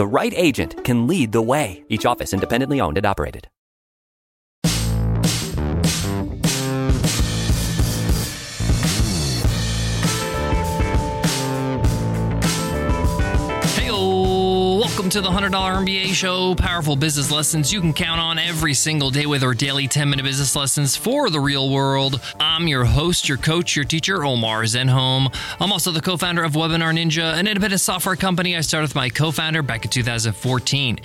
The right agent can lead the way. Each office independently owned and operated. Welcome to the $100 MBA show. Powerful business lessons you can count on every single day with our daily 10 minute business lessons for the real world. I'm your host, your coach, your teacher, Omar Zenhom. I'm also the co founder of Webinar Ninja, an independent software company I started with my co founder back in 2014.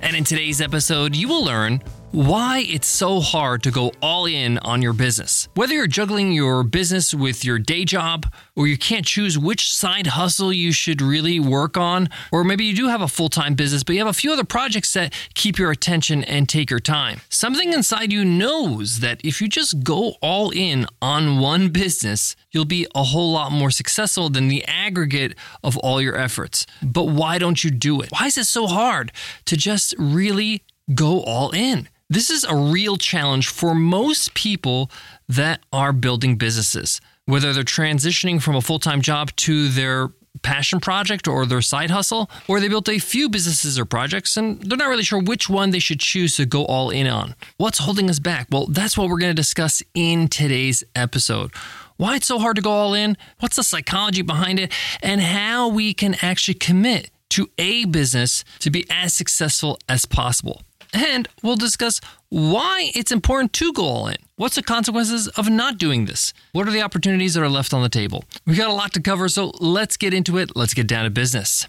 And in today's episode, you will learn why it's so hard to go all in on your business. Whether you're juggling your business with your day job, or you can't choose which side hustle you should really work on, or maybe you do have a full time business, but you have a few other projects that keep your attention and take your time. Something inside you knows that if you just go all in on one business, you'll be a whole lot more successful than the aggregate of all your efforts. But why don't you do it? Why is it so hard to just really go all in? This is a real challenge for most people that are building businesses, whether they're transitioning from a full time job to their passion project or their side hustle, or they built a few businesses or projects and they're not really sure which one they should choose to go all in on. What's holding us back? Well, that's what we're going to discuss in today's episode. Why it's so hard to go all in, what's the psychology behind it, and how we can actually commit to a business to be as successful as possible. And we'll discuss why it's important to go all in. What's the consequences of not doing this? What are the opportunities that are left on the table? We've got a lot to cover, so let's get into it. Let's get down to business.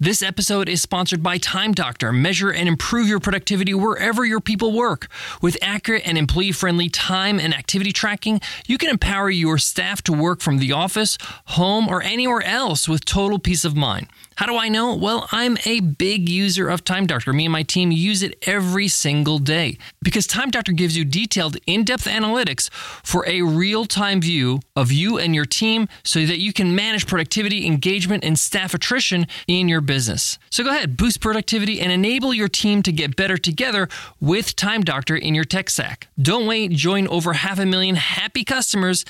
This episode is sponsored by Time Doctor. Measure and improve your productivity wherever your people work. With accurate and employee friendly time and activity tracking, you can empower your staff to work from the office, home, or anywhere else with total peace of mind. How do I know? Well, I'm a big user of Time Doctor. Me and my team use it every single day because Time Doctor gives you detailed, in depth analytics for a real time view of you and your team so that you can manage productivity, engagement, and staff attrition in your business. So go ahead, boost productivity and enable your team to get better together with Time Doctor in your tech stack. Don't wait, join over half a million happy customers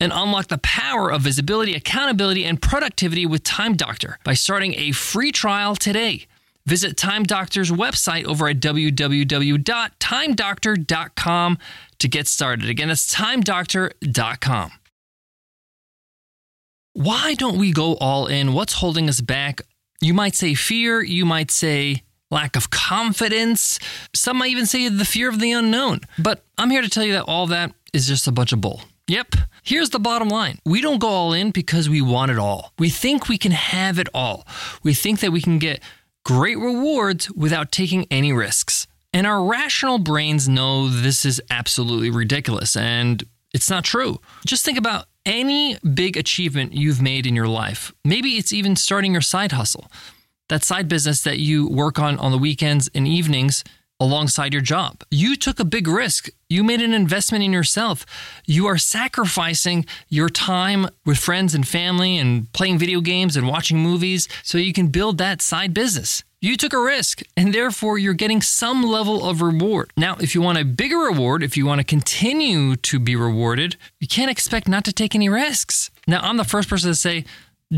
and unlock the power of visibility, accountability, and productivity with Time Doctor by starting a free trial today. Visit Time Doctor's website over at www.timedoctor.com to get started. Again, that's timedoctor.com. Why don't we go all in? What's holding us back? You might say fear, you might say lack of confidence, some might even say the fear of the unknown. But I'm here to tell you that all that is just a bunch of bull. Yep. Here's the bottom line we don't go all in because we want it all. We think we can have it all. We think that we can get great rewards without taking any risks. And our rational brains know this is absolutely ridiculous and it's not true. Just think about any big achievement you've made in your life. Maybe it's even starting your side hustle, that side business that you work on on the weekends and evenings alongside your job. You took a big risk. You made an investment in yourself. You are sacrificing your time with friends and family and playing video games and watching movies so you can build that side business. You took a risk and therefore you're getting some level of reward. Now, if you want a bigger reward, if you want to continue to be rewarded, you can't expect not to take any risks. Now, I'm the first person to say,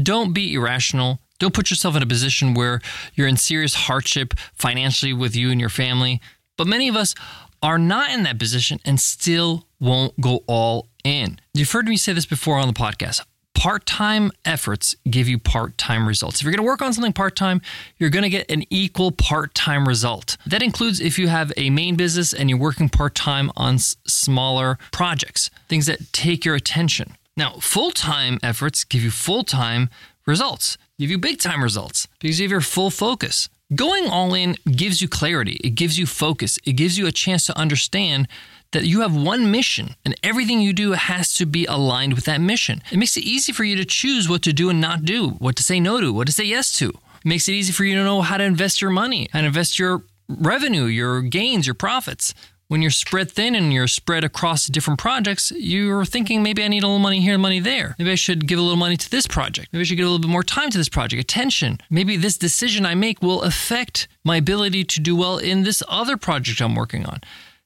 don't be irrational. Don't put yourself in a position where you're in serious hardship financially with you and your family. But many of us are not in that position and still won't go all in. You've heard me say this before on the podcast part time efforts give you part time results. If you're going to work on something part time, you're going to get an equal part time result. That includes if you have a main business and you're working part time on s- smaller projects, things that take your attention. Now, full time efforts give you full time results, give you big time results because you have your full focus. Going all in gives you clarity, it gives you focus, it gives you a chance to understand that you have one mission and everything you do has to be aligned with that mission. It makes it easy for you to choose what to do and not do, what to say no to, what to say yes to. It makes it easy for you to know how to invest your money, and invest your revenue, your gains, your profits. When you're spread thin and you're spread across different projects, you're thinking maybe I need a little money here, money there. Maybe I should give a little money to this project. Maybe I should give a little bit more time to this project, attention. Maybe this decision I make will affect my ability to do well in this other project I'm working on.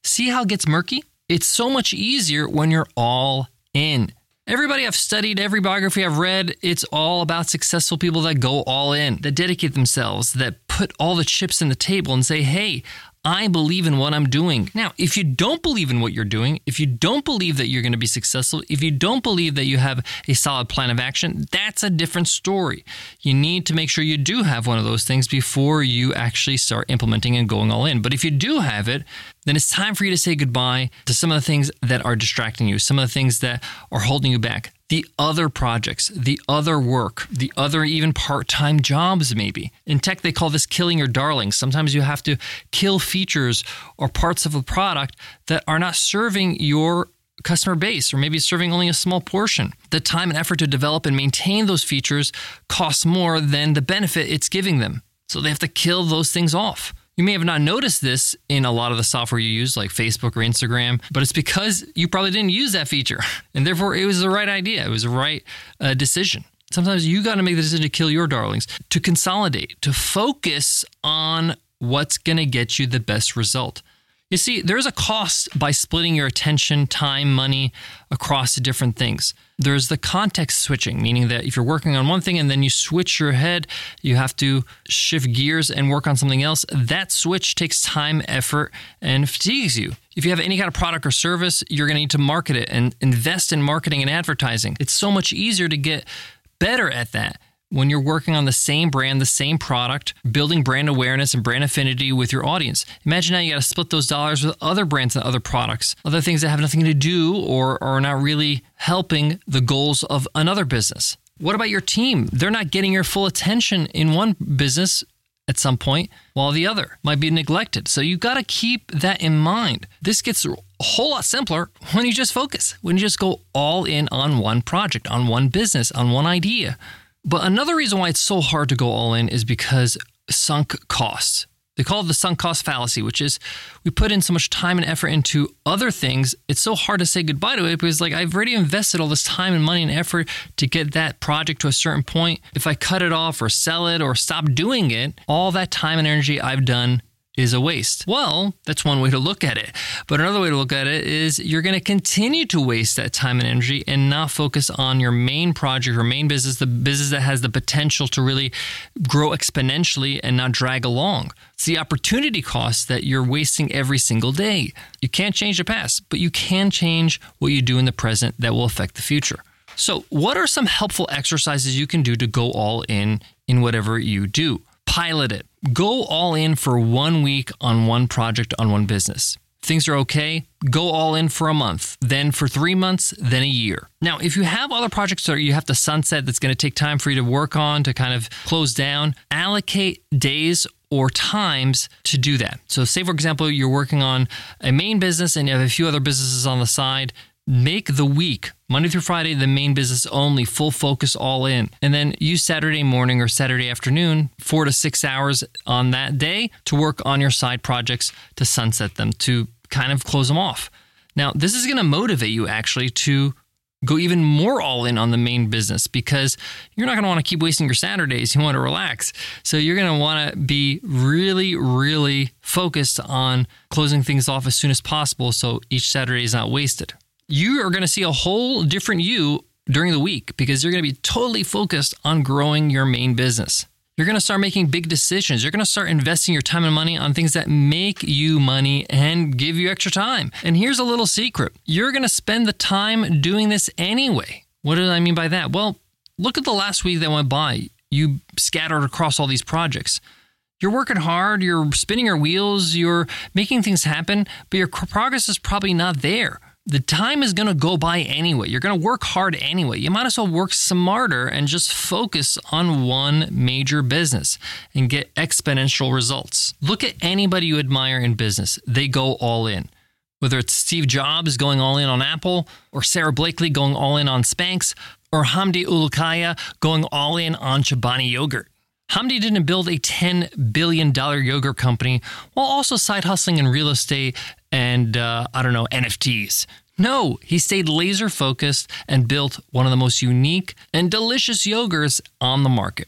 See how it gets murky? It's so much easier when you're all in. Everybody I've studied, every biography I've read, it's all about successful people that go all in, that dedicate themselves, that put all the chips in the table and say, hey, I believe in what I'm doing. Now, if you don't believe in what you're doing, if you don't believe that you're going to be successful, if you don't believe that you have a solid plan of action, that's a different story. You need to make sure you do have one of those things before you actually start implementing and going all in. But if you do have it, then it's time for you to say goodbye to some of the things that are distracting you, some of the things that are holding you back the other projects, the other work, the other even part time jobs, maybe. In tech, they call this killing your darlings. Sometimes you have to kill features or parts of a product that are not serving your customer base or maybe serving only a small portion. The time and effort to develop and maintain those features costs more than the benefit it's giving them. So they have to kill those things off. You may have not noticed this in a lot of the software you use, like Facebook or Instagram, but it's because you probably didn't use that feature. And therefore, it was the right idea. It was the right uh, decision. Sometimes you got to make the decision to kill your darlings, to consolidate, to focus on what's going to get you the best result. You see, there's a cost by splitting your attention, time, money across different things. There's the context switching, meaning that if you're working on one thing and then you switch your head, you have to shift gears and work on something else. That switch takes time, effort, and fatigues you. If you have any kind of product or service, you're going to need to market it and invest in marketing and advertising. It's so much easier to get better at that when you're working on the same brand, the same product, building brand awareness and brand affinity with your audience. Imagine now you got to split those dollars with other brands and other products, other things that have nothing to do or are not really helping the goals of another business. What about your team? They're not getting your full attention in one business at some point while the other might be neglected. So you got to keep that in mind. This gets a whole lot simpler when you just focus, when you just go all in on one project, on one business, on one idea. But another reason why it's so hard to go all in is because sunk costs. They call it the sunk cost fallacy, which is we put in so much time and effort into other things. It's so hard to say goodbye to it because, like, I've already invested all this time and money and effort to get that project to a certain point. If I cut it off or sell it or stop doing it, all that time and energy I've done is a waste. Well, that's one way to look at it. But another way to look at it is you're going to continue to waste that time and energy and not focus on your main project or main business, the business that has the potential to really grow exponentially and not drag along. It's the opportunity cost that you're wasting every single day. You can't change the past, but you can change what you do in the present that will affect the future. So, what are some helpful exercises you can do to go all in in whatever you do? Pilot it. Go all in for one week on one project on one business. Things are okay, go all in for a month, then for three months, then a year. Now, if you have other projects that you have to sunset that's going to take time for you to work on to kind of close down, allocate days or times to do that. So, say for example, you're working on a main business and you have a few other businesses on the side make the week Monday through Friday the main business only, full focus all in. And then use Saturday morning or Saturday afternoon, 4 to 6 hours on that day to work on your side projects to sunset them to kind of close them off. Now, this is going to motivate you actually to go even more all in on the main business because you're not going to want to keep wasting your Saturdays. You want to relax. So you're going to want to be really, really focused on closing things off as soon as possible so each Saturday is not wasted you are going to see a whole different you during the week because you're going to be totally focused on growing your main business. You're going to start making big decisions. You're going to start investing your time and money on things that make you money and give you extra time. And here's a little secret you're going to spend the time doing this anyway. What do I mean by that? Well, look at the last week that went by. You scattered across all these projects. You're working hard, you're spinning your wheels, you're making things happen, but your progress is probably not there. The time is going to go by anyway. You're going to work hard anyway. You might as well work smarter and just focus on one major business and get exponential results. Look at anybody you admire in business, they go all in. Whether it's Steve Jobs going all in on Apple, or Sara Blakely going all in on Spanx, or Hamdi Ulukaya going all in on Chobani yogurt. Hamdi didn't build a $10 billion yogurt company while also side hustling in real estate and, uh, I don't know, NFTs. No, he stayed laser focused and built one of the most unique and delicious yogurts on the market.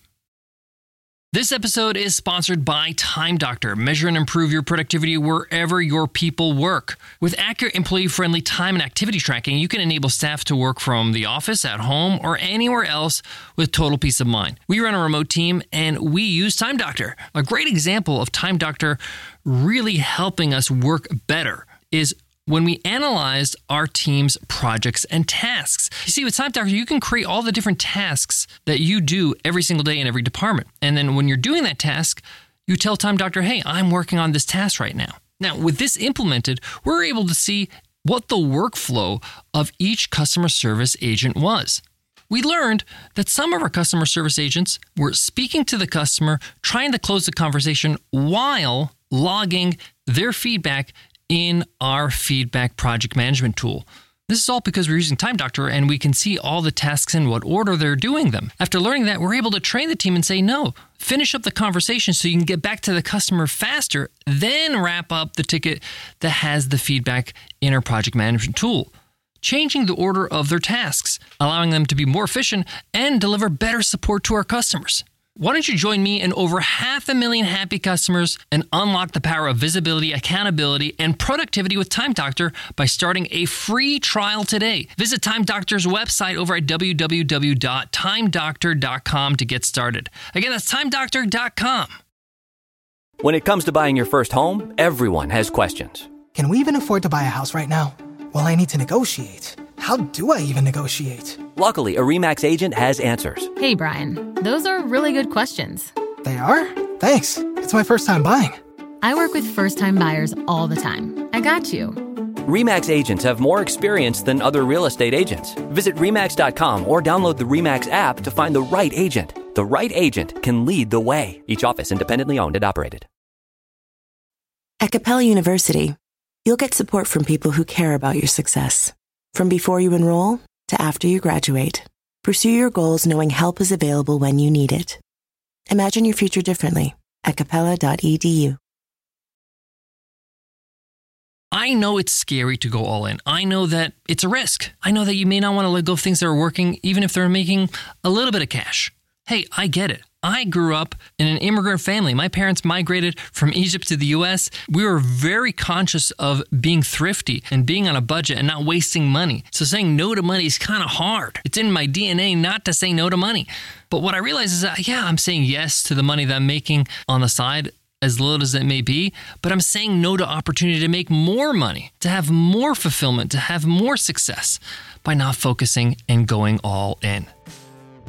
This episode is sponsored by Time Doctor. Measure and improve your productivity wherever your people work. With accurate employee friendly time and activity tracking, you can enable staff to work from the office, at home, or anywhere else with total peace of mind. We run a remote team and we use Time Doctor. A great example of Time Doctor really helping us work better is when we analyzed our team's projects and tasks. You see, with Time Doctor, you can create all the different tasks that you do every single day in every department. And then when you're doing that task, you tell Time Doctor, hey, I'm working on this task right now. Now, with this implemented, we're able to see what the workflow of each customer service agent was. We learned that some of our customer service agents were speaking to the customer, trying to close the conversation while logging their feedback in our feedback project management tool. This is all because we're using Time Doctor and we can see all the tasks in what order they're doing them. After learning that, we're able to train the team and say, no, finish up the conversation so you can get back to the customer faster, then wrap up the ticket that has the feedback in our project management tool. Changing the order of their tasks, allowing them to be more efficient and deliver better support to our customers. Why don't you join me and over half a million happy customers and unlock the power of visibility, accountability, and productivity with Time Doctor by starting a free trial today? Visit Time Doctor's website over at www.timedoctor.com to get started. Again, that's timedoctor.com. When it comes to buying your first home, everyone has questions. Can we even afford to buy a house right now? Well, I need to negotiate. How do I even negotiate? Luckily, a REMAX agent has answers. Hey, Brian, those are really good questions. They are? Thanks. It's my first time buying. I work with first time buyers all the time. I got you. REMAX agents have more experience than other real estate agents. Visit REMAX.com or download the REMAX app to find the right agent. The right agent can lead the way. Each office independently owned and operated. At Capella University, you'll get support from people who care about your success. From before you enroll to after you graduate, pursue your goals knowing help is available when you need it. Imagine your future differently at capella.edu. I know it's scary to go all in. I know that it's a risk. I know that you may not want to let go of things that are working, even if they're making a little bit of cash. Hey, I get it. I grew up in an immigrant family. My parents migrated from Egypt to the US. We were very conscious of being thrifty and being on a budget and not wasting money. So saying no to money is kind of hard. It's in my DNA not to say no to money. But what I realize is that, yeah, I'm saying yes to the money that I'm making on the side as little as it may be, but I'm saying no to opportunity to make more money, to have more fulfillment, to have more success by not focusing and going all in.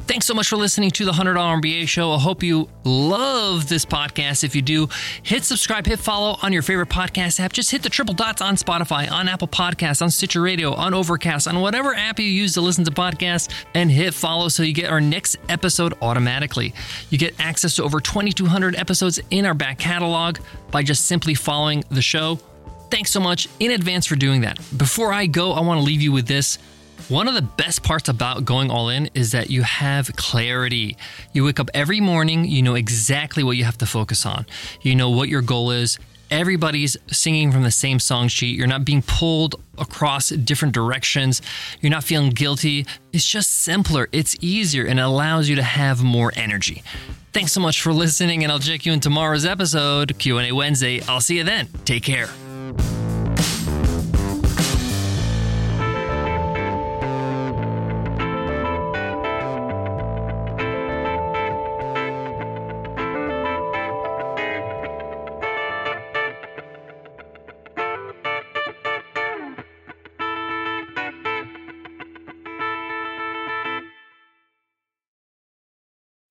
Thanks so much for listening to the $100 MBA show. I hope you love this podcast. If you do, hit subscribe, hit follow on your favorite podcast app. Just hit the triple dots on Spotify, on Apple Podcasts, on Stitcher Radio, on Overcast, on whatever app you use to listen to podcasts, and hit follow so you get our next episode automatically. You get access to over 2,200 episodes in our back catalog by just simply following the show. Thanks so much in advance for doing that. Before I go, I want to leave you with this. One of the best parts about going all in is that you have clarity. You wake up every morning, you know exactly what you have to focus on. You know what your goal is. Everybody's singing from the same song sheet. You're not being pulled across different directions. You're not feeling guilty. It's just simpler, it's easier, and it allows you to have more energy. Thanks so much for listening, and I'll check you in tomorrow's episode, Q&A Wednesday. I'll see you then. Take care.